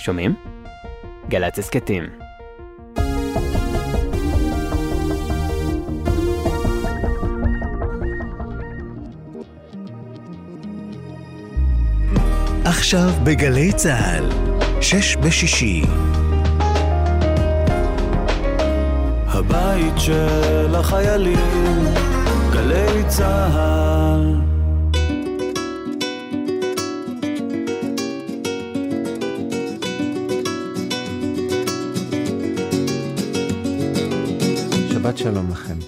שומעים? גל"צ הסכתים. עכשיו בגלי צה"ל, שש בשישי. הבית של החיילים, גלי צה"ל. שבת שלום לכם.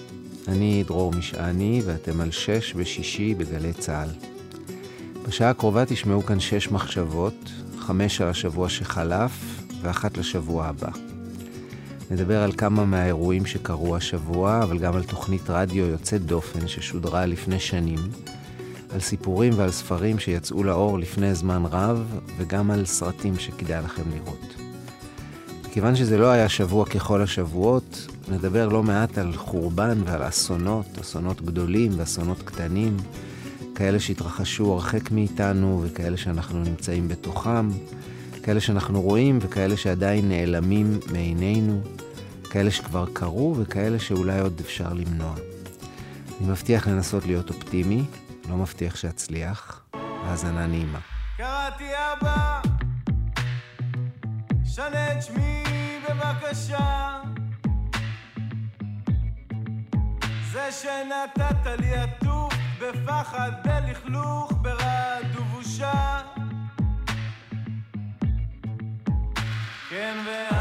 אני דרור משעני ואתם על שש ושישי בגלי צה"ל. בשעה הקרובה תשמעו כאן שש מחשבות, חמש על השבוע שחלף ואחת לשבוע הבא. נדבר על כמה מהאירועים שקרו השבוע, אבל גם על תוכנית רדיו יוצאת דופן ששודרה לפני שנים, על סיפורים ועל ספרים שיצאו לאור לפני זמן רב, וגם על סרטים שכדאי לכם לראות. מכיוון שזה לא היה שבוע ככל השבועות, נדבר לא מעט על חורבן ועל אסונות, אסונות גדולים ואסונות קטנים, כאלה שהתרחשו הרחק מאיתנו וכאלה שאנחנו נמצאים בתוכם, כאלה שאנחנו רואים וכאלה שעדיין נעלמים מעינינו, כאלה שכבר קרו וכאלה שאולי עוד אפשר למנוע. אני מבטיח לנסות להיות אופטימי, לא מבטיח שאצליח. האזנה נעימה. קראתי אבא, שנה את שמי בבקשה. זה שנתת לי עטוף בפחד, בלכלוך, ברעד ובושה. כן ואנה,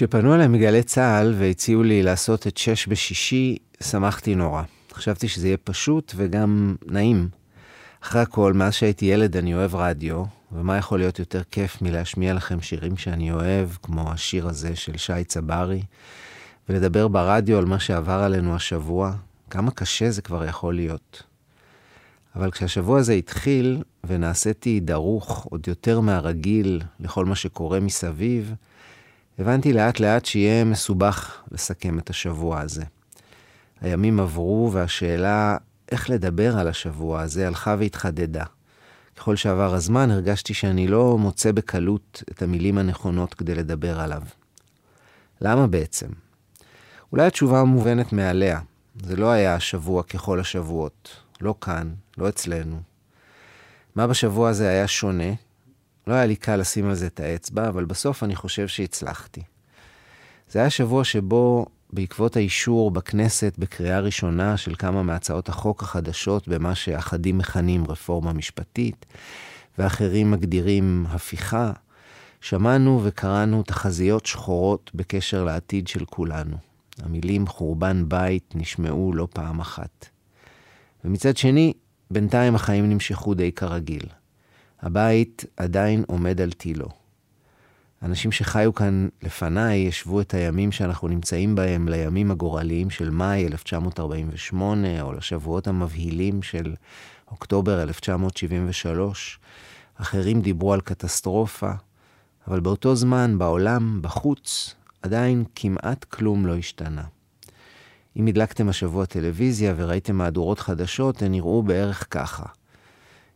כשפנו אליי מגלי צה"ל והציעו לי לעשות את שש בשישי, שמחתי נורא. חשבתי שזה יהיה פשוט וגם נעים. אחרי הכל, מאז שהייתי ילד אני אוהב רדיו, ומה יכול להיות יותר כיף מלהשמיע לכם שירים שאני אוהב, כמו השיר הזה של שי צברי, ולדבר ברדיו על מה שעבר עלינו השבוע, כמה קשה זה כבר יכול להיות. אבל כשהשבוע הזה התחיל, ונעשיתי דרוך עוד יותר מהרגיל לכל מה שקורה מסביב, הבנתי לאט לאט שיהיה מסובך לסכם את השבוע הזה. הימים עברו, והשאלה איך לדבר על השבוע הזה הלכה והתחדדה. ככל שעבר הזמן הרגשתי שאני לא מוצא בקלות את המילים הנכונות כדי לדבר עליו. למה בעצם? אולי התשובה מובנת מעליה. זה לא היה השבוע ככל השבועות. לא כאן, לא אצלנו. מה בשבוע הזה היה שונה? לא היה לי קל לשים על זה את האצבע, אבל בסוף אני חושב שהצלחתי. זה היה שבוע שבו, בעקבות האישור בכנסת בקריאה ראשונה של כמה מהצעות החוק החדשות במה שאחדים מכנים רפורמה משפטית, ואחרים מגדירים הפיכה, שמענו וקראנו תחזיות שחורות בקשר לעתיד של כולנו. המילים חורבן בית נשמעו לא פעם אחת. ומצד שני, בינתיים החיים נמשכו די כרגיל. הבית עדיין עומד על תילו. אנשים שחיו כאן לפניי ישבו את הימים שאנחנו נמצאים בהם לימים הגורליים של מאי 1948, או לשבועות המבהילים של אוקטובר 1973. אחרים דיברו על קטסטרופה, אבל באותו זמן, בעולם, בחוץ, עדיין כמעט כלום לא השתנה. אם הדלקתם השבוע טלוויזיה וראיתם מהדורות חדשות, הן נראו בערך ככה.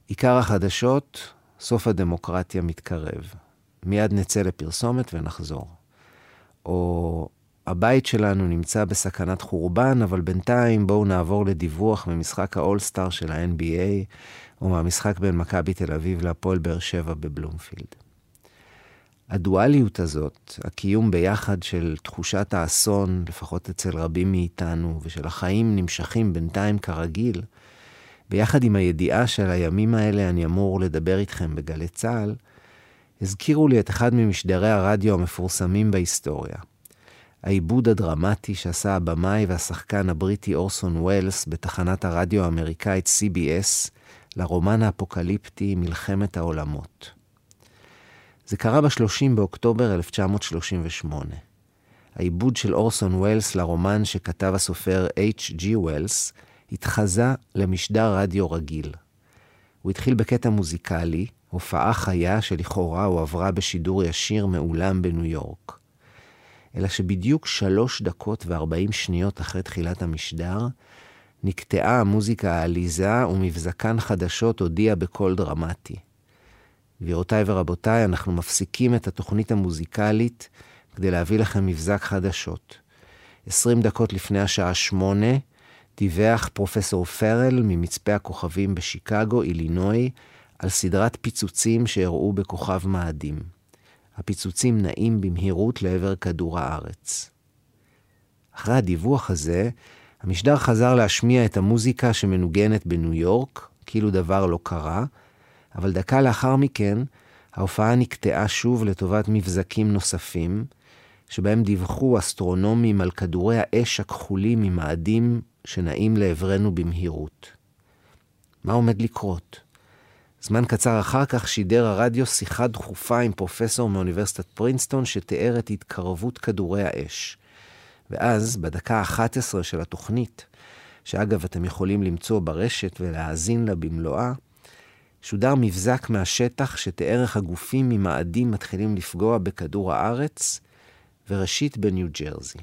עיקר החדשות, סוף הדמוקרטיה מתקרב. מיד נצא לפרסומת ונחזור. או הבית שלנו נמצא בסכנת חורבן, אבל בינתיים בואו נעבור לדיווח ממשחק האולסטאר של ה-NBA, או מהמשחק בין מכבי תל אביב להפועל באר שבע בבלומפילד. הדואליות הזאת, הקיום ביחד של תחושת האסון, לפחות אצל רבים מאיתנו, ושל החיים נמשכים בינתיים כרגיל, ביחד עם הידיעה של הימים האלה אני אמור לדבר איתכם בגלי צה"ל, הזכירו לי את אחד ממשדרי הרדיו המפורסמים בהיסטוריה. העיבוד הדרמטי שעשה הבמאי והשחקן הבריטי אורסון ווילס בתחנת הרדיו האמריקאית CBS לרומן האפוקליפטי מלחמת העולמות. זה קרה ב-30 באוקטובר 1938. העיבוד של אורסון ווילס לרומן שכתב הסופר H.G. ווילס התחזה למשדר רדיו רגיל. הוא התחיל בקטע מוזיקלי, הופעה חיה שלכאורה הועברה בשידור ישיר מאולם בניו יורק. אלא שבדיוק שלוש דקות וארבעים שניות אחרי תחילת המשדר, נקטעה המוזיקה העליזה ומבזקן חדשות הודיע בקול דרמטי. גבירותיי ורבותיי, אנחנו מפסיקים את התוכנית המוזיקלית כדי להביא לכם מבזק חדשות. עשרים דקות לפני השעה שמונה, דיווח פרופסור פרל ממצפה הכוכבים בשיקגו, אילינוי, על סדרת פיצוצים שאירעו בכוכב מאדים. הפיצוצים נעים במהירות לעבר כדור הארץ. אחרי הדיווח הזה, המשדר חזר להשמיע את המוזיקה שמנוגנת בניו יורק, כאילו דבר לא קרה, אבל דקה לאחר מכן, ההופעה נקטעה שוב לטובת מבזקים נוספים, שבהם דיווחו אסטרונומים על כדורי האש הכחולים ממאדים שנעים לעברנו במהירות. מה עומד לקרות? זמן קצר אחר כך שידר הרדיו שיחה דחופה עם פרופסור מאוניברסיטת פרינסטון שתיאר את התקרבות כדורי האש. ואז, בדקה ה-11 של התוכנית, שאגב אתם יכולים למצוא ברשת ולהאזין לה במלואה, שודר מבזק מהשטח שתיאר איך הגופים ממאדים מתחילים לפגוע בכדור הארץ, וראשית בניו ג'רזי.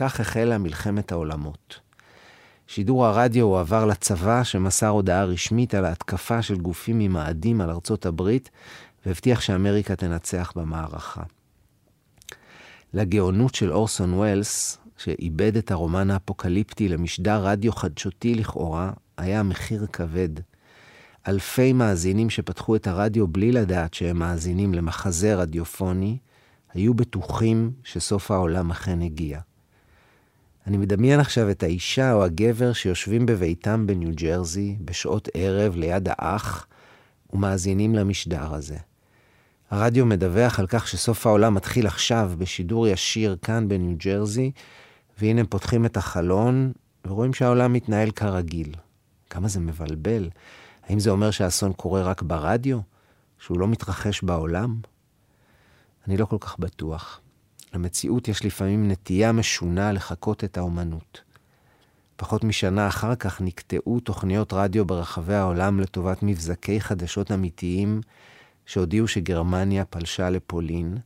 כך החלה מלחמת העולמות. שידור הרדיו הועבר לצבא שמסר הודעה רשמית על ההתקפה של גופים ממאדים על ארצות הברית והבטיח שאמריקה תנצח במערכה. לגאונות של אורסון ווילס, שעיבד את הרומן האפוקליפטי למשדר רדיו חדשותי לכאורה, היה מחיר כבד. אלפי מאזינים שפתחו את הרדיו בלי לדעת שהם מאזינים למחזה רדיופוני, היו בטוחים שסוף העולם אכן הגיע. אני מדמיין עכשיו את האישה או הגבר שיושבים בביתם בניו ג'רזי בשעות ערב ליד האח ומאזינים למשדר הזה. הרדיו מדווח על כך שסוף העולם מתחיל עכשיו בשידור ישיר כאן בניו ג'רזי, והנה הם פותחים את החלון ורואים שהעולם מתנהל כרגיל. כמה זה מבלבל. האם זה אומר שהאסון קורה רק ברדיו? שהוא לא מתרחש בעולם? אני לא כל כך בטוח. למציאות יש לפעמים נטייה משונה לחקות את האומנות. פחות משנה אחר כך נקטעו תוכניות רדיו ברחבי העולם לטובת מבזקי חדשות אמיתיים שהודיעו שגרמניה פלשה לפולין,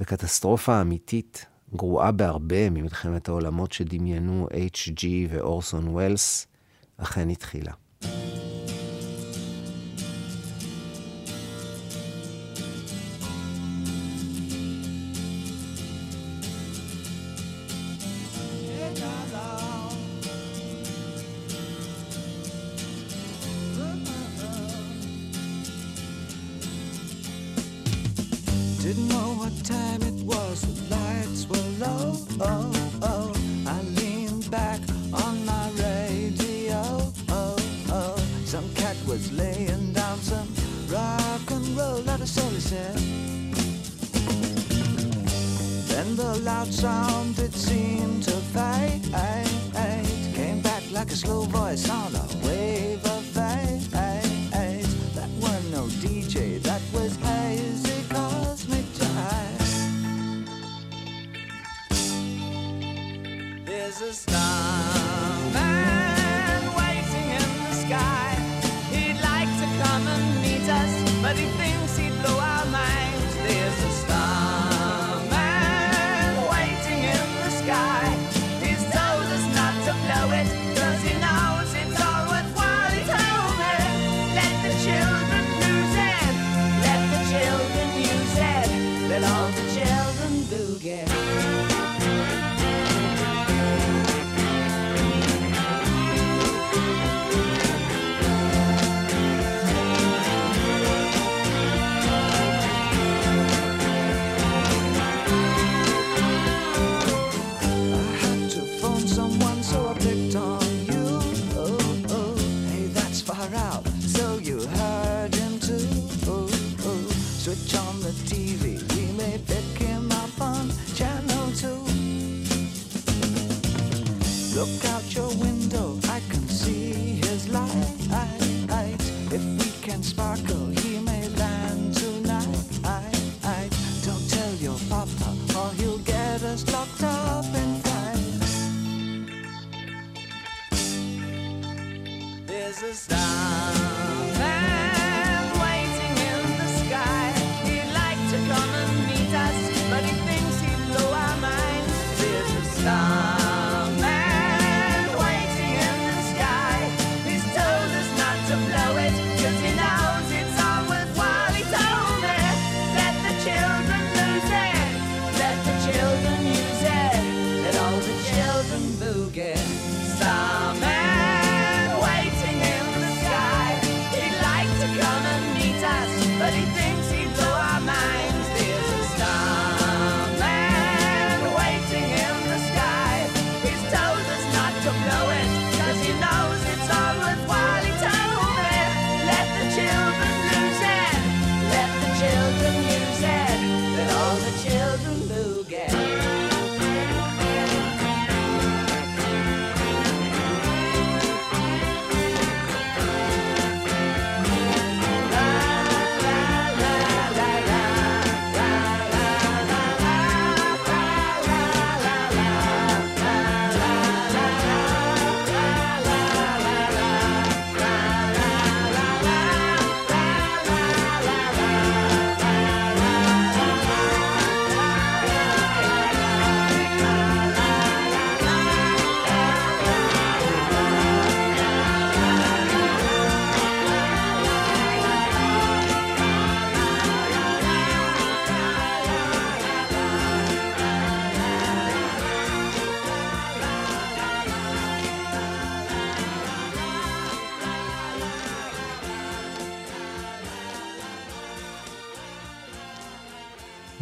וקטסטרופה אמיתית, גרועה בהרבה ממלחמת העולמות שדמיינו H.G. ואורסון וולס, אכן התחילה. sound.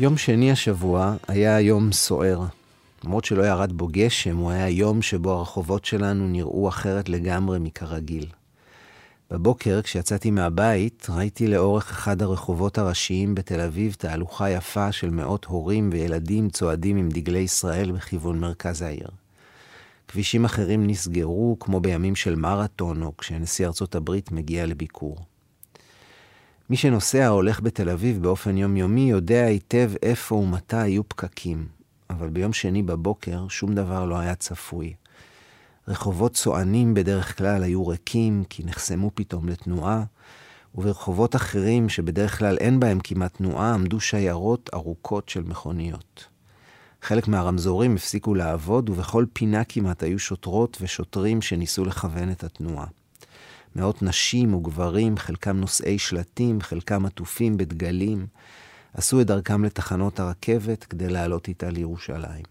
יום שני השבוע היה יום סוער. למרות שלא ירד בו גשם, הוא היה יום שבו הרחובות שלנו נראו אחרת לגמרי מכרגיל. בבוקר, כשיצאתי מהבית, ראיתי לאורך אחד הרחובות הראשיים בתל אביב תהלוכה יפה של מאות הורים וילדים צועדים עם דגלי ישראל בכיוון מרכז העיר. כבישים אחרים נסגרו, כמו בימים של מרתון או כשנשיא ארצות הברית מגיע לביקור. מי שנוסע או הולך בתל אביב באופן יומיומי יודע היטב איפה ומתי יהיו פקקים, אבל ביום שני בבוקר שום דבר לא היה צפוי. רחובות צוענים בדרך כלל היו ריקים, כי נחסמו פתאום לתנועה, וברחובות אחרים, שבדרך כלל אין בהם כמעט תנועה, עמדו שיירות ארוכות של מכוניות. חלק מהרמזורים הפסיקו לעבוד, ובכל פינה כמעט היו שוטרות ושוטרים שניסו לכוון את התנועה. מאות נשים וגברים, חלקם נושאי שלטים, חלקם עטופים בדגלים, עשו את דרכם לתחנות הרכבת כדי לעלות איתה לירושלים.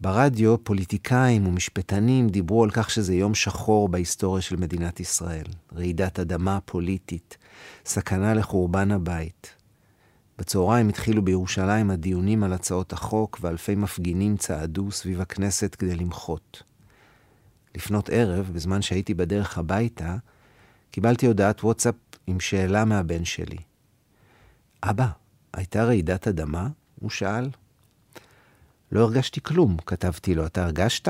ברדיו פוליטיקאים ומשפטנים דיברו על כך שזה יום שחור בהיסטוריה של מדינת ישראל. רעידת אדמה פוליטית, סכנה לחורבן הבית. בצהריים התחילו בירושלים הדיונים על הצעות החוק, ואלפי מפגינים צעדו סביב הכנסת כדי למחות. לפנות ערב, בזמן שהייתי בדרך הביתה, קיבלתי הודעת וואטסאפ עם שאלה מהבן שלי. אבא, הייתה רעידת אדמה? הוא שאל. לא הרגשתי כלום, כתבתי לו. אתה הרגשת?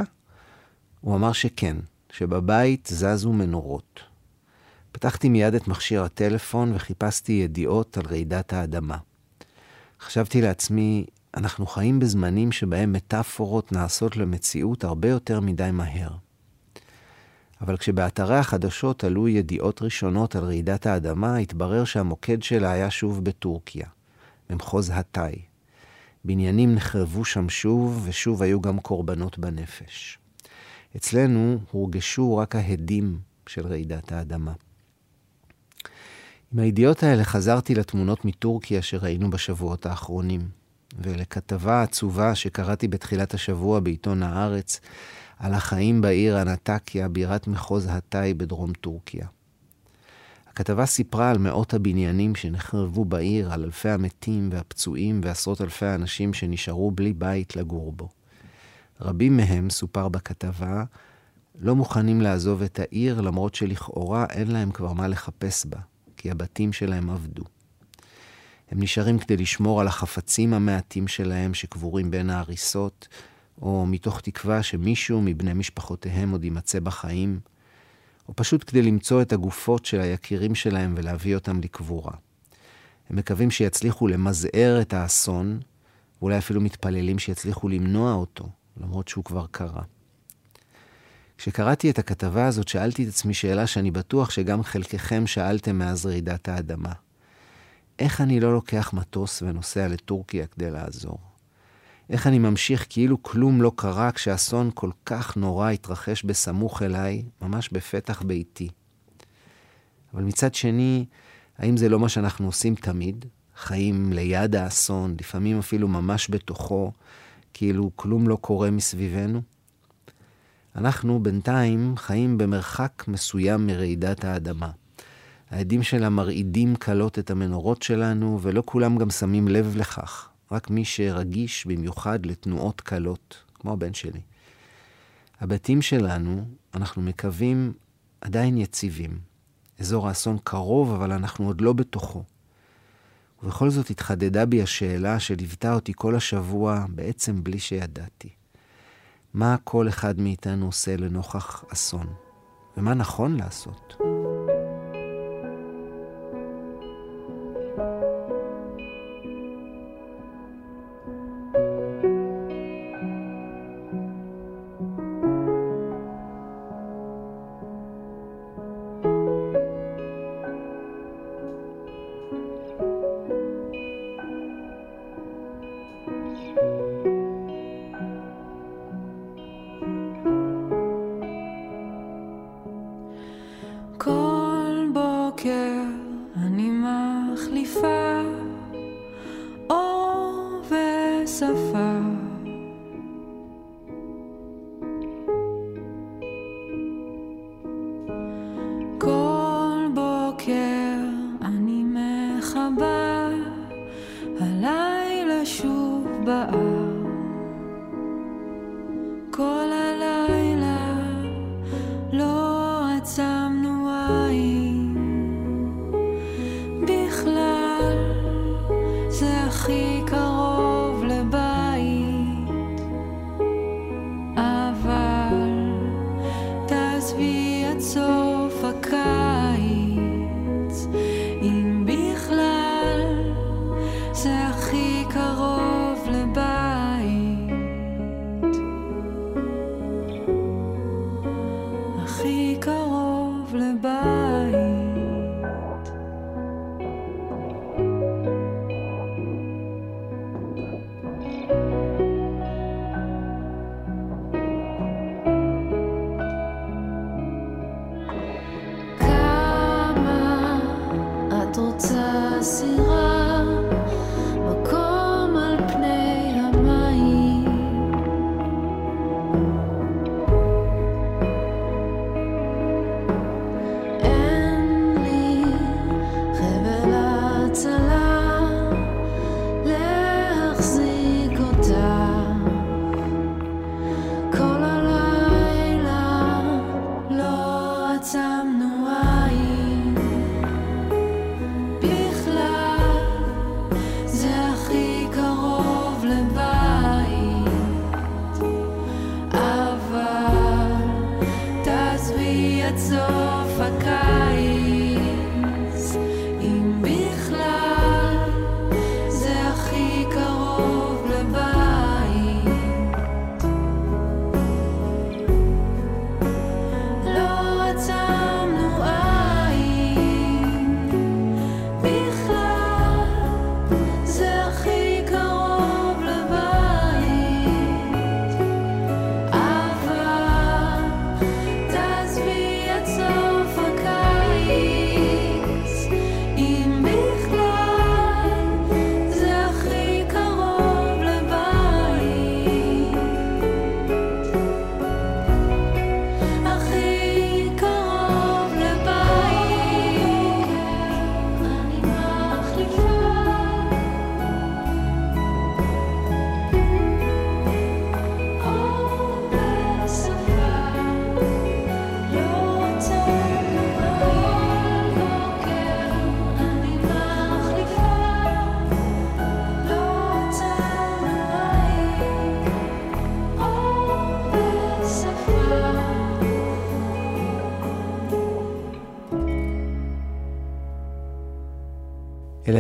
הוא אמר שכן, שבבית זזו מנורות. פתחתי מיד את מכשיר הטלפון וחיפשתי ידיעות על רעידת האדמה. חשבתי לעצמי, אנחנו חיים בזמנים שבהם מטאפורות נעשות למציאות הרבה יותר מדי מהר. אבל כשבאתרי החדשות עלו ידיעות ראשונות על רעידת האדמה, התברר שהמוקד שלה היה שוב בטורקיה, במחוז התאי. בניינים נחרבו שם שוב, ושוב היו גם קורבנות בנפש. אצלנו הורגשו רק ההדים של רעידת האדמה. עם הידיעות האלה חזרתי לתמונות מטורקיה שראינו בשבועות האחרונים, ולכתבה עצובה שקראתי בתחילת השבוע בעיתון הארץ על החיים בעיר אנטקיה, בירת מחוז התאי בדרום טורקיה. הכתבה סיפרה על מאות הבניינים שנחרבו בעיר, על אלפי המתים והפצועים ועשרות אלפי האנשים שנשארו בלי בית לגור בו. רבים מהם, סופר בכתבה, לא מוכנים לעזוב את העיר, למרות שלכאורה אין להם כבר מה לחפש בה, כי הבתים שלהם אבדו. הם נשארים כדי לשמור על החפצים המעטים שלהם שקבורים בין ההריסות, או מתוך תקווה שמישהו מבני משפחותיהם עוד יימצא בחיים, או פשוט כדי למצוא את הגופות של היקירים שלהם ולהביא אותם לקבורה. הם מקווים שיצליחו למזער את האסון, ואולי אפילו מתפללים שיצליחו למנוע אותו, למרות שהוא כבר קרה. כשקראתי את הכתבה הזאת, שאלתי את עצמי שאלה שאני בטוח שגם חלקכם שאלתם מאז רעידת האדמה. איך אני לא לוקח מטוס ונוסע לטורקיה כדי לעזור? איך אני ממשיך כאילו כלום לא קרה כשאסון כל כך נורא התרחש בסמוך אליי, ממש בפתח ביתי. אבל מצד שני, האם זה לא מה שאנחנו עושים תמיד? חיים ליד האסון, לפעמים אפילו ממש בתוכו, כאילו כלום לא קורה מסביבנו? אנחנו בינתיים חיים במרחק מסוים מרעידת האדמה. העדים שלה מרעידים קלות את המנורות שלנו, ולא כולם גם שמים לב לכך. רק מי שרגיש במיוחד לתנועות קלות, כמו הבן שלי. הבתים שלנו, אנחנו מקווים, עדיין יציבים. אזור האסון קרוב, אבל אנחנו עוד לא בתוכו. ובכל זאת התחדדה בי השאלה שליוותה אותי כל השבוע, בעצם בלי שידעתי. מה כל אחד מאיתנו עושה לנוכח אסון? ומה נכון לעשות?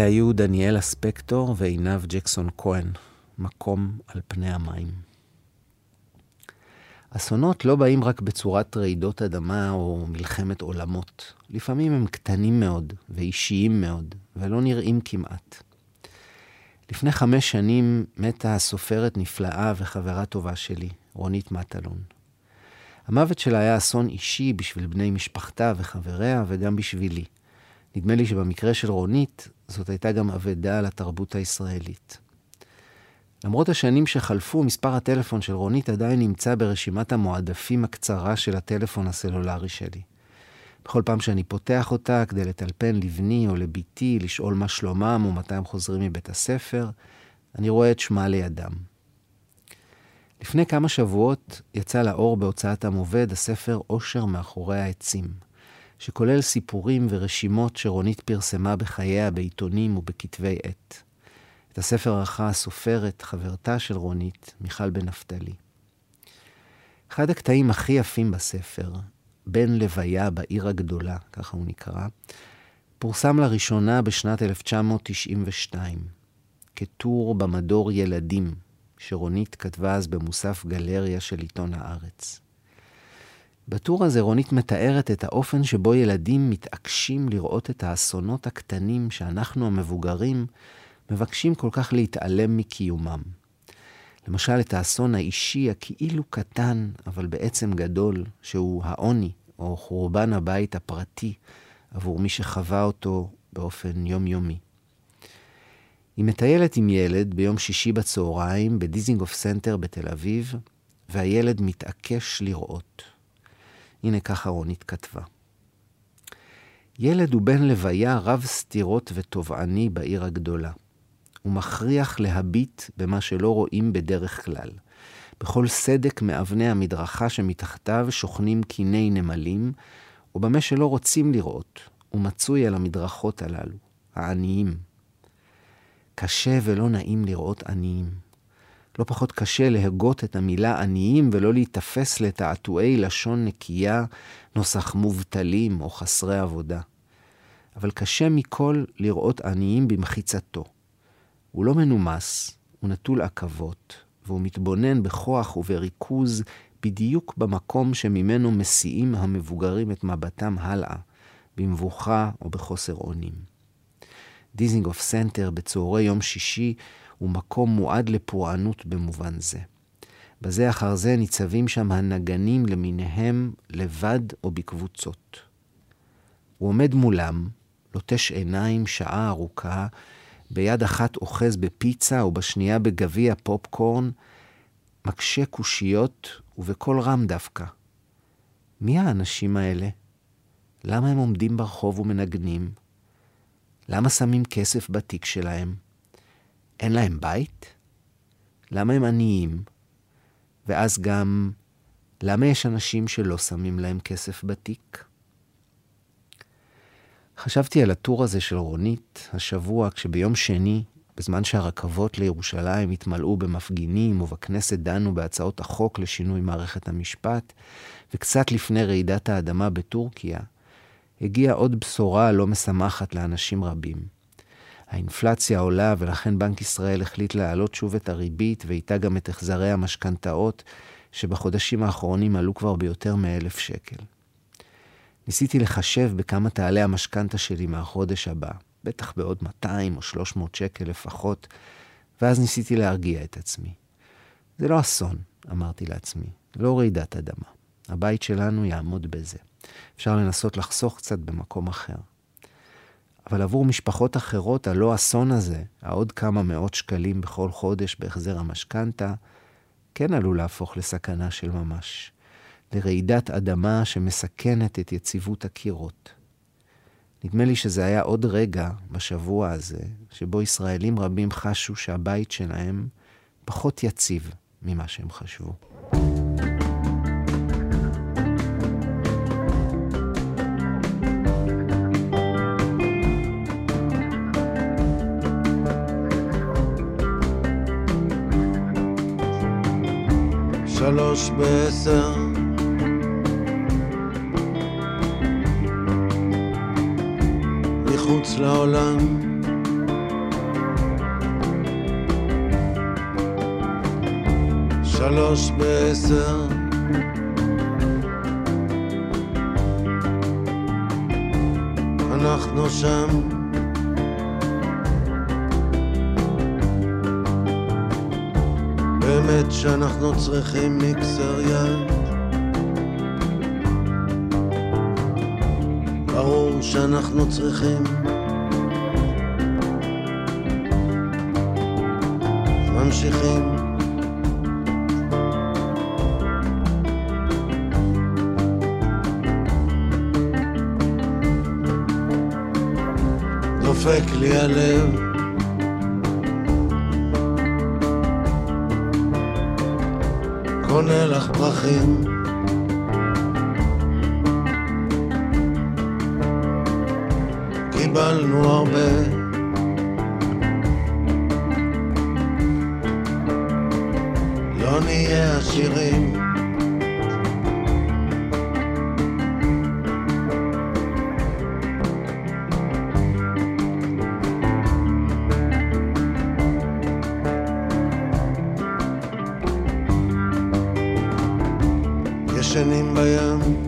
היו דניאלה ספקטור ועינב ג'קסון כהן, מקום על פני המים. אסונות לא באים רק בצורת רעידות אדמה או מלחמת עולמות. לפעמים הם קטנים מאוד ואישיים מאוד, ולא נראים כמעט. לפני חמש שנים מתה הסופרת נפלאה וחברה טובה שלי, רונית מטלון. המוות שלה היה אסון אישי בשביל בני משפחתה וחבריה וגם בשבילי. נדמה לי שבמקרה של רונית, זאת הייתה גם אבדה על התרבות הישראלית. למרות השנים שחלפו, מספר הטלפון של רונית עדיין נמצא ברשימת המועדפים הקצרה של הטלפון הסלולרי שלי. בכל פעם שאני פותח אותה כדי לטלפן לבני או לביתי, לשאול מה שלומם ומתי הם חוזרים מבית הספר, אני רואה את שמה לידם. לפני כמה שבועות יצא לאור בהוצאת עם עובד הספר "אושר מאחורי העצים". שכולל סיפורים ורשימות שרונית פרסמה בחייה בעיתונים ובכתבי עת. את הספר ערכה הסופרת, חברתה של רונית, מיכל בן נפתלי. אחד הקטעים הכי יפים בספר, בן לוויה בעיר הגדולה, ככה הוא נקרא, פורסם לראשונה בשנת 1992, כטור במדור ילדים, שרונית כתבה אז במוסף גלריה של עיתון הארץ. בטור הזה רונית מתארת את האופן שבו ילדים מתעקשים לראות את האסונות הקטנים שאנחנו המבוגרים מבקשים כל כך להתעלם מקיומם. למשל, את האסון האישי הכאילו קטן, אבל בעצם גדול, שהוא העוני, או חורבן הבית הפרטי, עבור מי שחווה אותו באופן יומיומי. היא מטיילת עם ילד ביום שישי בצהריים בדיזינגוף סנטר בתל אביב, והילד מתעקש לראות. הנה ככה רונית כתבה. ילד הוא בן לוויה רב סתירות ותובעני בעיר הגדולה. הוא מכריח להביט במה שלא רואים בדרך כלל. בכל סדק מאבני המדרכה שמתחתיו שוכנים קיני נמלים, או במה שלא רוצים לראות, הוא מצוי על המדרכות הללו, העניים. קשה ולא נעים לראות עניים. לא פחות קשה להגות את המילה עניים ולא להיתפס לתעתועי לשון נקייה, נוסח מובטלים או חסרי עבודה. אבל קשה מכל לראות עניים במחיצתו. הוא לא מנומס, הוא נטול עכבות, והוא מתבונן בכוח ובריכוז בדיוק במקום שממנו מסיעים המבוגרים את מבטם הלאה, במבוכה או בחוסר אונים. דיזינגוף סנטר בצהרי יום שישי הוא מקום מועד לפורענות במובן זה. בזה אחר זה ניצבים שם הנגנים למיניהם לבד או בקבוצות. הוא עומד מולם, לוטש עיניים שעה ארוכה, ביד אחת אוחז בפיצה ובשנייה בגביע פופקורן, מקשה קושיות ובקול רם דווקא. מי האנשים האלה? למה הם עומדים ברחוב ומנגנים? למה שמים כסף בתיק שלהם? אין להם בית? למה הם עניים? ואז גם, למה יש אנשים שלא שמים להם כסף בתיק? חשבתי על הטור הזה של רונית השבוע, כשביום שני, בזמן שהרכבות לירושלים התמלאו במפגינים ובכנסת דנו בהצעות החוק לשינוי מערכת המשפט, וקצת לפני רעידת האדמה בטורקיה, הגיעה עוד בשורה לא משמחת לאנשים רבים. האינפלציה עולה ולכן בנק ישראל החליט להעלות שוב את הריבית ואיתה גם את החזרי המשכנתאות, שבחודשים האחרונים עלו כבר ביותר מאלף שקל. ניסיתי לחשב בכמה תעלה המשכנתה שלי מהחודש הבא, בטח בעוד 200 או 300 שקל לפחות, ואז ניסיתי להרגיע את עצמי. זה לא אסון, אמרתי לעצמי, לא רעידת אדמה. הבית שלנו יעמוד בזה. אפשר לנסות לחסוך קצת במקום אחר. אבל עבור משפחות אחרות, הלא אסון הזה, העוד כמה מאות שקלים בכל חודש בהחזר המשכנתה, כן עלול להפוך לסכנה של ממש. לרעידת אדמה שמסכנת את יציבות הקירות. נדמה לי שזה היה עוד רגע בשבוע הזה, שבו ישראלים רבים חשו שהבית שלהם פחות יציב ממה שהם חשבו. שלוש בעשר. מחוץ לעולם. שלוש בעשר. אנחנו שם באמת שאנחנו צריכים מיקסר יד. ברור שאנחנו צריכים. ממשיכים. דופק לי הלב קונה לך פרחים. קיבלנו הרבה. לא נהיה עשירים ישנים בים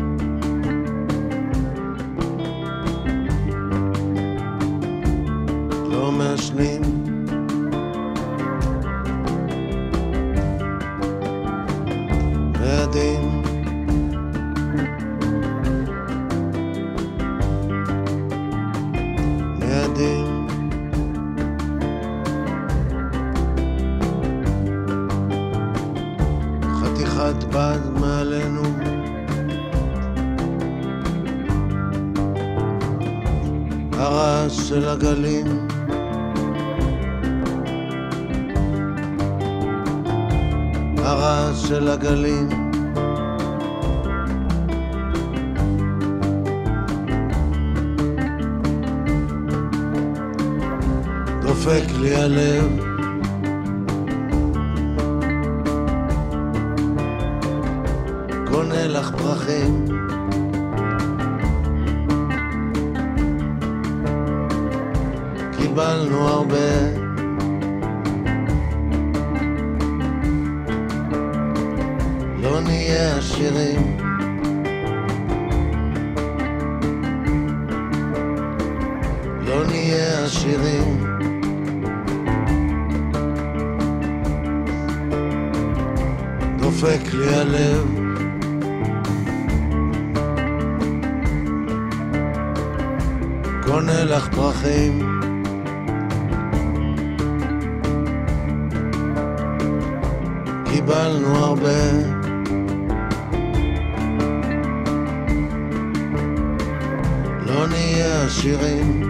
נהיה עשירים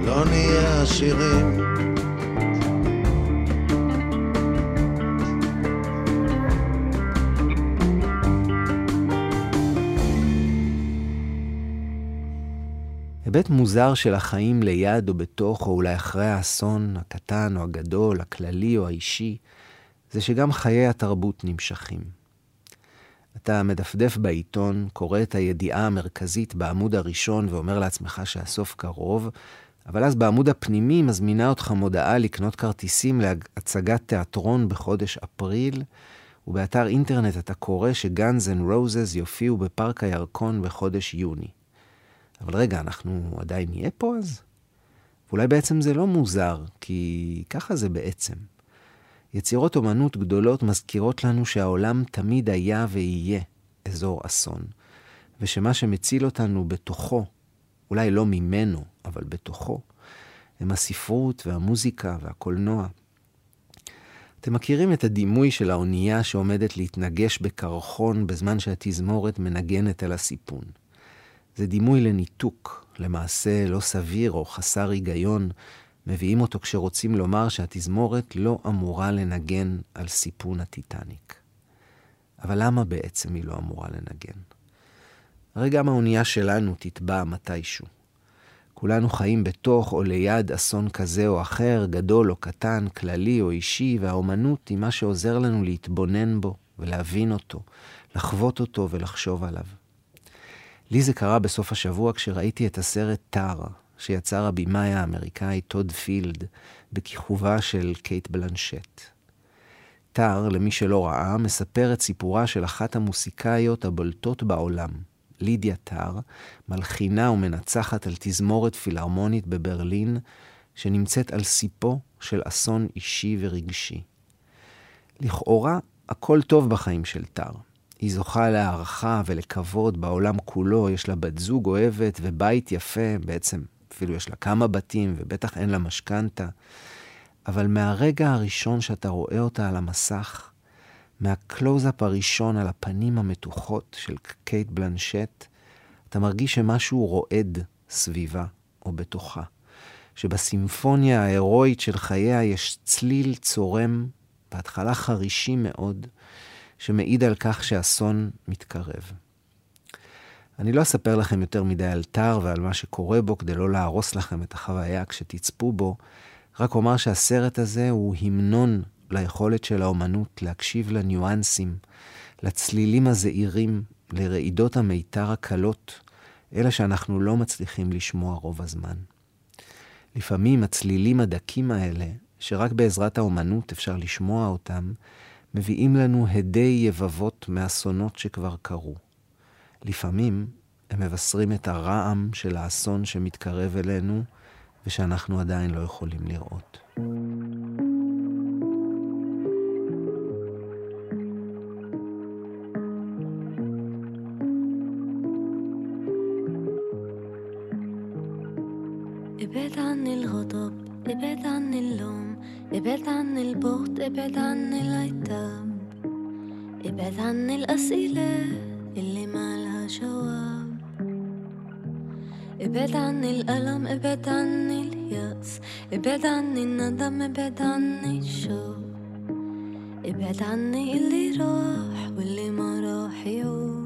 לא נהיה עשירים היבט מוזר של החיים ליד או בתוך, או אולי אחרי האסון, הקטן או הגדול, הכללי או האישי, זה שגם חיי התרבות נמשכים. אתה מדפדף בעיתון, קורא את הידיעה המרכזית בעמוד הראשון ואומר לעצמך שהסוף קרוב, אבל אז בעמוד הפנימי מזמינה אותך מודעה לקנות כרטיסים להצגת תיאטרון בחודש אפריל, ובאתר אינטרנט אתה קורא ש Guns N' Roses יופיעו בפארק הירקון בחודש יוני. אבל רגע, אנחנו עדיין נהיה פה אז? ואולי בעצם זה לא מוזר, כי ככה זה בעצם. יצירות אומנות גדולות מזכירות לנו שהעולם תמיד היה ויהיה אזור אסון, ושמה שמציל אותנו בתוכו, אולי לא ממנו, אבל בתוכו, הם הספרות והמוזיקה והקולנוע. אתם מכירים את הדימוי של האונייה שעומדת להתנגש בקרחון בזמן שהתזמורת מנגנת על הסיפון. זה דימוי לניתוק, למעשה לא סביר או חסר היגיון, מביאים אותו כשרוצים לומר שהתזמורת לא אמורה לנגן על סיפון הטיטניק. אבל למה בעצם היא לא אמורה לנגן? הרי גם האונייה שלנו תטבע מתישהו. כולנו חיים בתוך או ליד אסון כזה או אחר, גדול או קטן, כללי או אישי, והאומנות היא מה שעוזר לנו להתבונן בו ולהבין אותו, לחוות אותו ולחשוב עליו. לי זה קרה בסוף השבוע כשראיתי את הסרט טאר, שיצר הבמאי האמריקאי טוד פילד, בכיכובה של קייט בלנשט. טאר, למי שלא ראה, מספר את סיפורה של אחת המוסיקאיות הבולטות בעולם, לידיה טאר, מלחינה ומנצחת על תזמורת פילהרמונית בברלין, שנמצאת על סיפו של אסון אישי ורגשי. לכאורה, הכל טוב בחיים של טאר. היא זוכה להערכה ולכבוד בעולם כולו, יש לה בת זוג אוהבת ובית יפה, בעצם אפילו יש לה כמה בתים ובטח אין לה משכנתה. אבל מהרגע הראשון שאתה רואה אותה על המסך, מהקלוזאפ הראשון על הפנים המתוחות של קייט בלנשט, אתה מרגיש שמשהו רועד סביבה או בתוכה. שבסימפוניה ההירואית של חייה יש צליל צורם, בהתחלה חרישי מאוד, שמעיד על כך שאסון מתקרב. אני לא אספר לכם יותר מדי על טאר ועל מה שקורה בו כדי לא להרוס לכם את החוויה כשתצפו בו, רק אומר שהסרט הזה הוא המנון ליכולת של האומנות להקשיב לניואנסים, לצלילים הזעירים, לרעידות המיתר הקלות, אלה שאנחנו לא מצליחים לשמוע רוב הזמן. לפעמים הצלילים הדקים האלה, שרק בעזרת האומנות אפשר לשמוע אותם, מביאים לנו הדי יבבות מאסונות שכבר קרו. לפעמים הם מבשרים את הרעם של האסון שמתקרב אלינו ושאנחנו עדיין לא יכולים לראות. ابعد عني الغضب ابعد عني اللوم ابعد عني البغض ابعد عني العتاب ابعد عني الأسئلة اللي ما لها جواب إبعد عني الألم إبعد عني اليأس إبعد عني الندم إبعد عني الشوق إبعد عني اللي راح واللي ما راح يعود.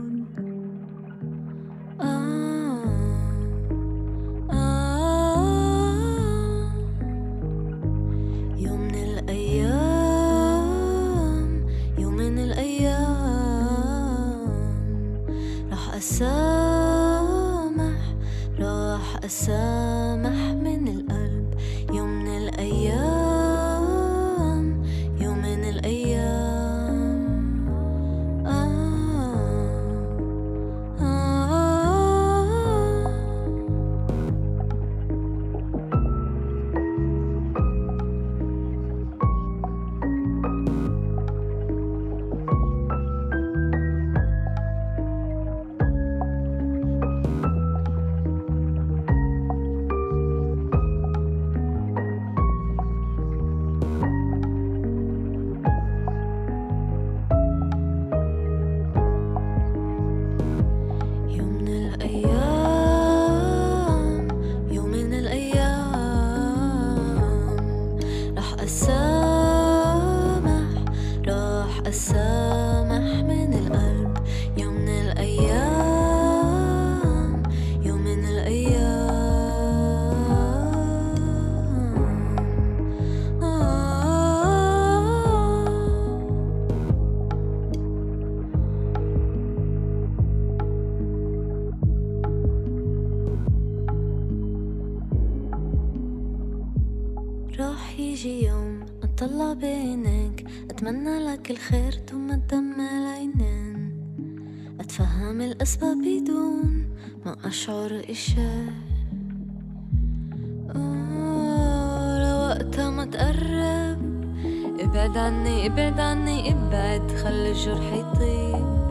يوم أطلع بعينيك أتمنى لك الخير ثم الدم العينين أتفهم الأسباب بدون ما أشعر إشي لوقتها ما تقرب ابعد عني ابعد عني ابعد خلي الجرح يطيب.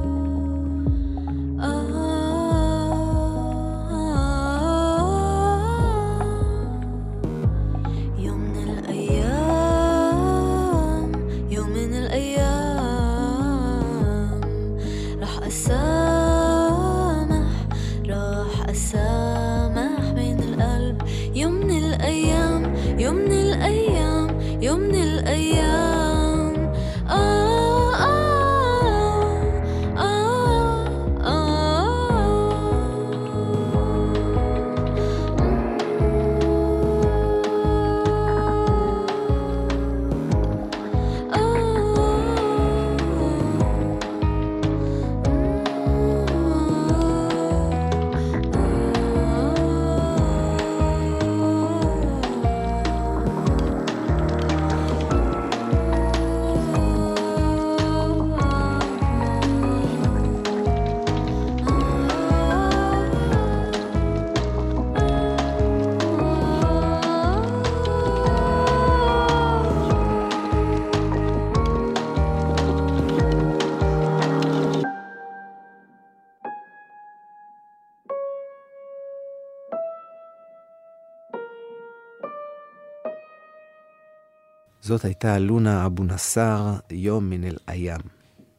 זאת הייתה לונה אבו נסאר, יום מן אל-איים,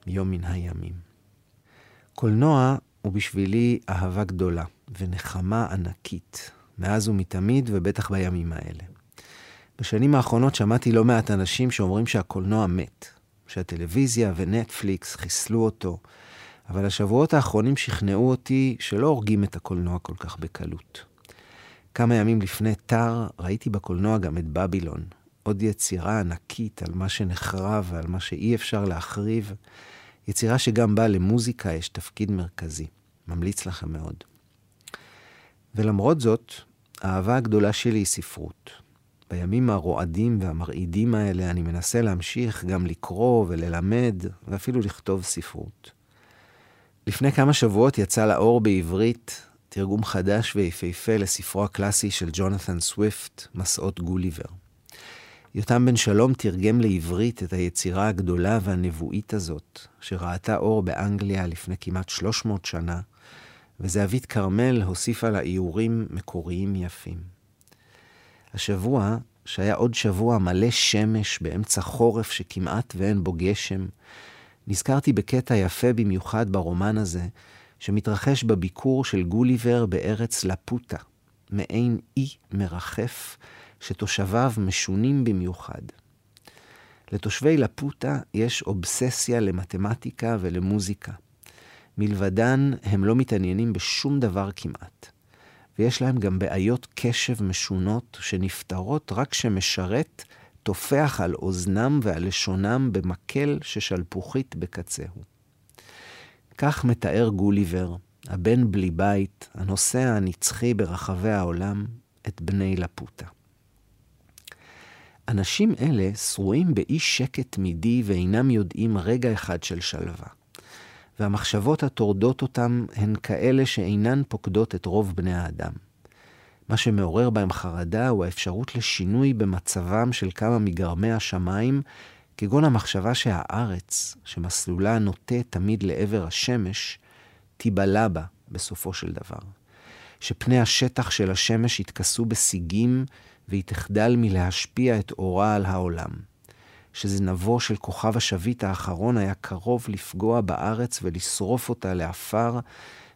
יום מן הימים. קולנוע הוא בשבילי אהבה גדולה ונחמה ענקית, מאז ומתמיד ובטח בימים האלה. בשנים האחרונות שמעתי לא מעט אנשים שאומרים שהקולנוע מת, שהטלוויזיה ונטפליקס חיסלו אותו, אבל השבועות האחרונים שכנעו אותי שלא הורגים את הקולנוע כל כך בקלות. כמה ימים לפני תר ראיתי בקולנוע גם את בבילון, עוד יצירה ענקית על מה שנחרב ועל מה שאי אפשר להחריב, יצירה שגם בה למוזיקה יש תפקיד מרכזי. ממליץ לכם מאוד. ולמרות זאת, האהבה הגדולה שלי היא ספרות. בימים הרועדים והמרעידים האלה אני מנסה להמשיך גם לקרוא וללמד ואפילו לכתוב ספרות. לפני כמה שבועות יצא לאור בעברית תרגום חדש ויפהפה לספרו הקלאסי של ג'ונת'ן סוויפט, מסעות גוליבר. יותם בן שלום תרגם לעברית את היצירה הגדולה והנבואית הזאת, שראתה אור באנגליה לפני כמעט 300 שנה, וזהבית כרמל הוסיפה לה איורים מקוריים יפים. השבוע, שהיה עוד שבוע מלא שמש באמצע חורף שכמעט ואין בו גשם, נזכרתי בקטע יפה במיוחד ברומן הזה, שמתרחש בביקור של גוליבר בארץ לפוטה, מעין אי מרחף, שתושביו משונים במיוחד. לתושבי לפוטה יש אובססיה למתמטיקה ולמוזיקה. מלבדן הם לא מתעניינים בשום דבר כמעט. ויש להם גם בעיות קשב משונות שנפתרות רק כשמשרת טופח על אוזנם ועל לשונם במקל ששלפוחית בקצהו. כך מתאר גוליבר הבן בלי בית, הנוסע הנצחי ברחבי העולם, את בני לפוטה. אנשים אלה שרועים באי שקט תמידי ואינם יודעים רגע אחד של שלווה. והמחשבות הטורדות אותם הן כאלה שאינן פוקדות את רוב בני האדם. מה שמעורר בהם חרדה הוא האפשרות לשינוי במצבם של כמה מגרמי השמיים, כגון המחשבה שהארץ, שמסלולה נוטה תמיד לעבר השמש, תיבלע בה בסופו של דבר. שפני השטח של השמש יתכסו בסיגים והיא תחדל מלהשפיע את אורה על העולם. שזנבו של כוכב השביט האחרון היה קרוב לפגוע בארץ ולשרוף אותה לעפר,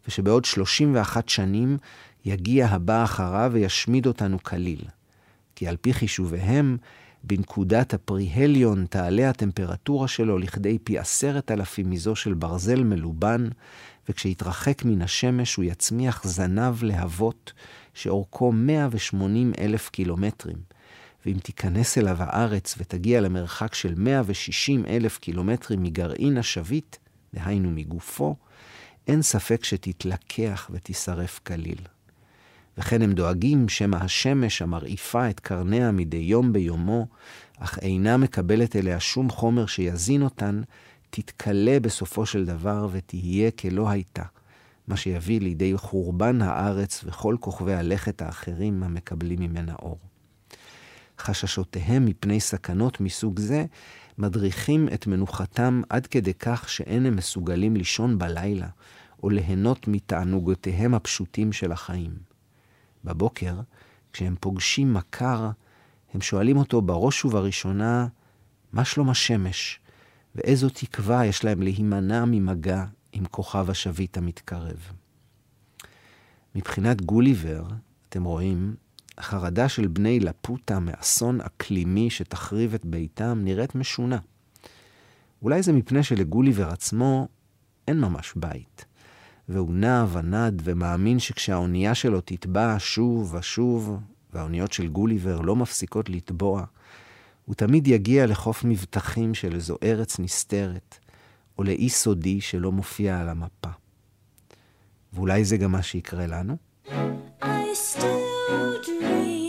ושבעוד 31 שנים יגיע הבא אחריו וישמיד אותנו כליל. כי על פי חישוביהם, בנקודת הפריהליון תעלה הטמפרטורה שלו לכדי פי עשרת אלפים מזו של ברזל מלובן, וכשיתרחק מן השמש הוא יצמיח זנב להבות שאורכו 180 אלף קילומטרים. ואם תיכנס אליו הארץ ותגיע למרחק של 160 אלף קילומטרים מגרעין השביט, דהיינו מגופו, אין ספק שתתלקח ותישרף כליל. וכן הם דואגים שמא השמש המרעיפה את קרניה מדי יום ביומו, אך אינה מקבלת אליה שום חומר שיזין אותן, תתכלה בסופו של דבר ותהיה כלא הייתה, מה שיביא לידי חורבן הארץ וכל כוכבי הלכת האחרים המקבלים ממנה אור. חששותיהם מפני סכנות מסוג זה מדריכים את מנוחתם עד כדי כך שאין הם מסוגלים לישון בלילה, או ליהנות מתענוגותיהם הפשוטים של החיים. בבוקר, כשהם פוגשים מכר, הם שואלים אותו בראש ובראשונה, מה שלום השמש, ואיזו תקווה יש להם להימנע ממגע עם כוכב השביט המתקרב. מבחינת גוליבר, אתם רואים, החרדה של בני לפוטה מאסון אקלימי שתחריב את ביתם נראית משונה. אולי זה מפני שלגוליבר עצמו אין ממש בית. והוא נע ונד ומאמין שכשהאונייה שלו תטבע שוב ושוב, והאוניות של גוליבר לא מפסיקות לטבוע, הוא תמיד יגיע לחוף מבטחים של איזו ארץ נסתרת, או לאי סודי שלא מופיע על המפה. ואולי זה גם מה שיקרה לנו? I still dream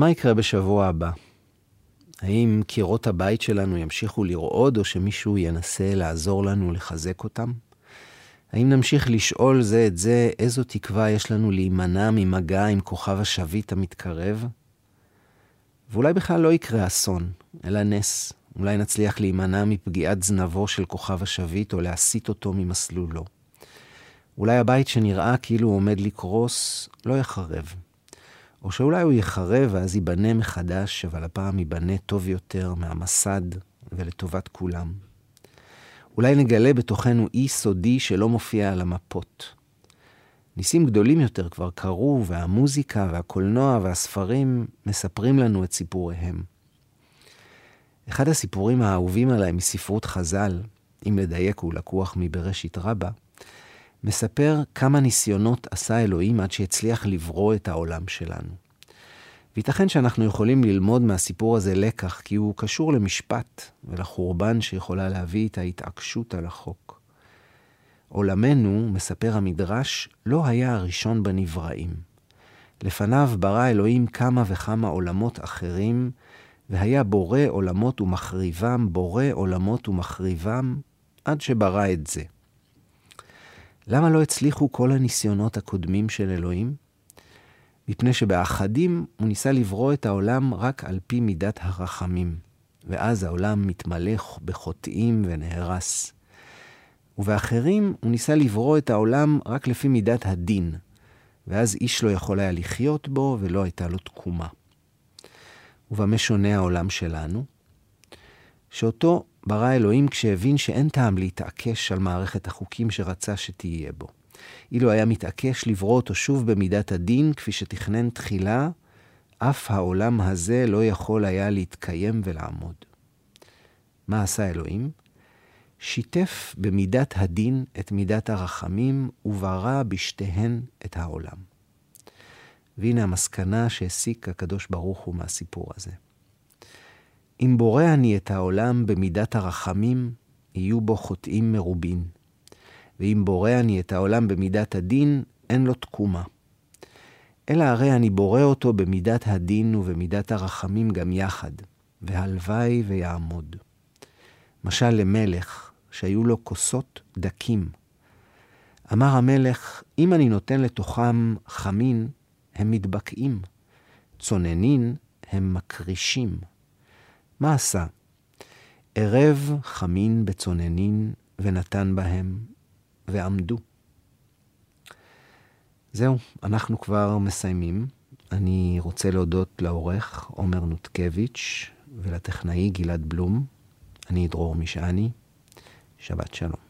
מה יקרה בשבוע הבא? האם קירות הבית שלנו ימשיכו לרעוד, או שמישהו ינסה לעזור לנו לחזק אותם? האם נמשיך לשאול זה את זה איזו תקווה יש לנו להימנע ממגע עם כוכב השביט המתקרב? ואולי בכלל לא יקרה אסון, אלא נס. אולי נצליח להימנע מפגיעת זנבו של כוכב השביט או להסיט אותו ממסלולו. אולי הבית שנראה כאילו הוא עומד לקרוס לא יחרב. או שאולי הוא יחרב ואז ייבנה מחדש, אבל הפעם ייבנה טוב יותר מהמסד ולטובת כולם. אולי נגלה בתוכנו אי סודי שלא מופיע על המפות. ניסים גדולים יותר כבר קרו, והמוזיקה והקולנוע והספרים מספרים לנו את סיפוריהם. אחד הסיפורים האהובים עליי מספרות חז"ל, אם לדייק הוא לקוח מבראשית רבה, מספר כמה ניסיונות עשה אלוהים עד שהצליח לברוא את העולם שלנו. וייתכן שאנחנו יכולים ללמוד מהסיפור הזה לקח, כי הוא קשור למשפט ולחורבן שיכולה להביא את ההתעקשות על החוק. עולמנו, מספר המדרש, לא היה הראשון בנבראים. לפניו ברא אלוהים כמה וכמה עולמות אחרים, והיה בורא עולמות ומחריבם, בורא עולמות ומחריבם, עד שברא את זה. למה לא הצליחו כל הניסיונות הקודמים של אלוהים? מפני שבאחדים הוא ניסה לברוא את העולם רק על פי מידת הרחמים, ואז העולם מתמלא בחוטאים ונהרס. ובאחרים הוא ניסה לברוא את העולם רק לפי מידת הדין, ואז איש לא יכול היה לחיות בו ולא הייתה לו תקומה. ובמה שונה העולם שלנו? שאותו ברא אלוהים כשהבין שאין טעם להתעקש על מערכת החוקים שרצה שתהיה בו. אילו היה מתעקש לברוא אותו שוב במידת הדין, כפי שתכנן תחילה, אף העולם הזה לא יכול היה להתקיים ולעמוד. מה עשה אלוהים? שיתף במידת הדין את מידת הרחמים, וברא בשתיהן את העולם. והנה המסקנה שהסיק הקדוש ברוך הוא מהסיפור הזה. אם בורא אני את העולם במידת הרחמים, יהיו בו חוטאים מרובין. ואם בורא אני את העולם במידת הדין, אין לו תקומה. אלא הרי אני בורא אותו במידת הדין ובמידת הרחמים גם יחד, והלוואי ויעמוד. משל למלך שהיו לו כוסות דקים. אמר המלך, אם אני נותן לתוכם חמין, הם מתבקעים. צוננין, הם מקרישים. מה עשה? ערב חמין בצוננין ונתן בהם, ועמדו. זהו, אנחנו כבר מסיימים. אני רוצה להודות לעורך עומר נותקביץ' ולטכנאי גלעד בלום. אני דרור משעני. שבת שלום.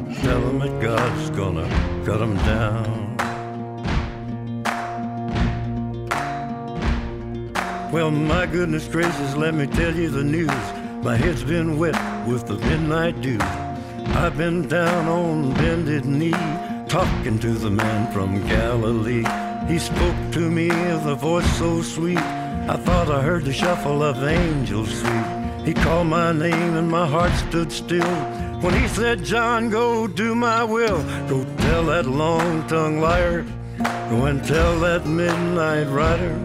Tell him that God's gonna cut him down. Well, my goodness gracious, let me tell you the news. My head's been wet with the midnight dew. I've been down on bended knee, talking to the man from Galilee. He spoke to me with a voice so sweet. I thought I heard the shuffle of angels sweet. He called my name and my heart stood still. When he said, John, go do my will. Go tell that long tongued liar. Go and tell that midnight rider.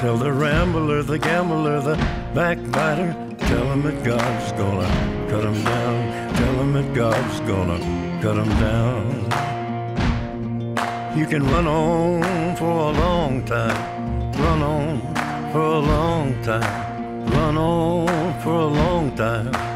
Tell the rambler, the gambler, the backbiter. Tell him that God's gonna cut him down. Tell him that God's gonna cut him down. You can run on for a long time. Run on for a long time. Run on for a long time.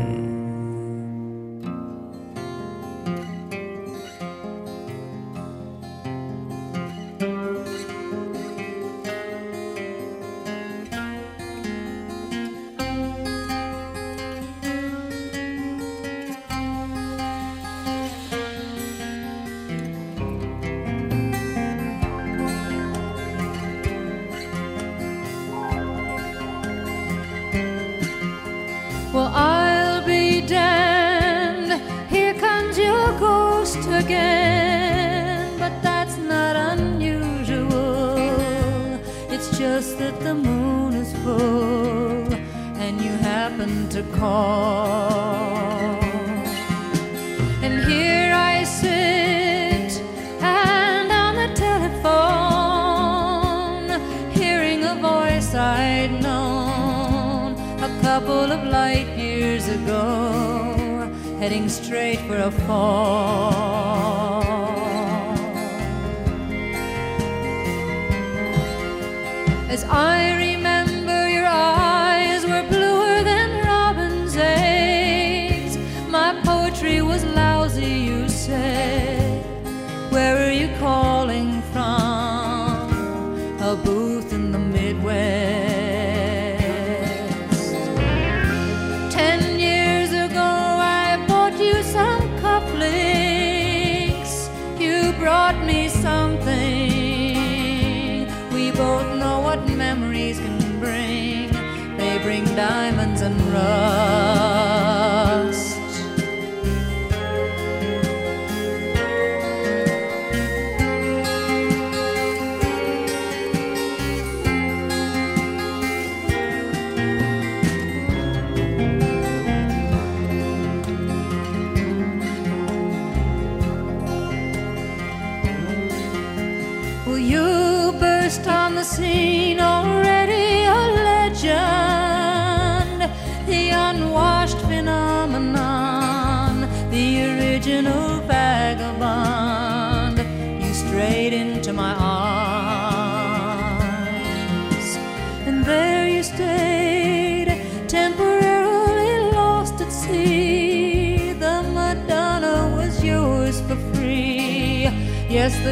As I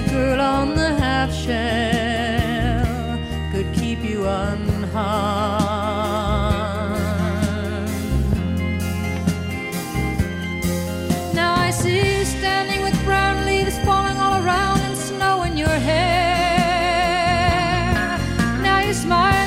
the girl on the half shell could keep you unharmed. Now I see you standing with brown leaves falling all around and snow in your hair. Now you're smiling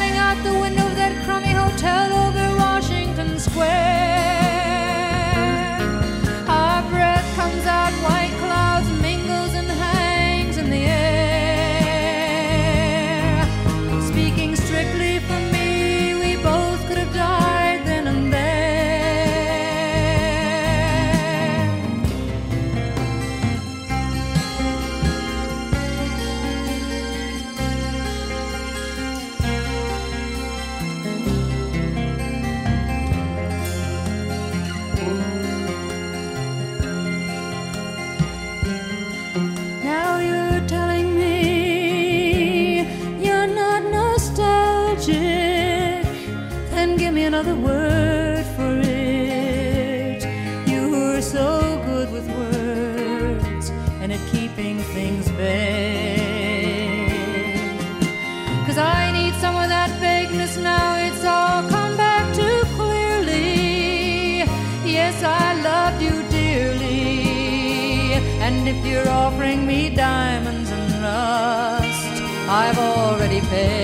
you're me diamonds and rust, I've already paid.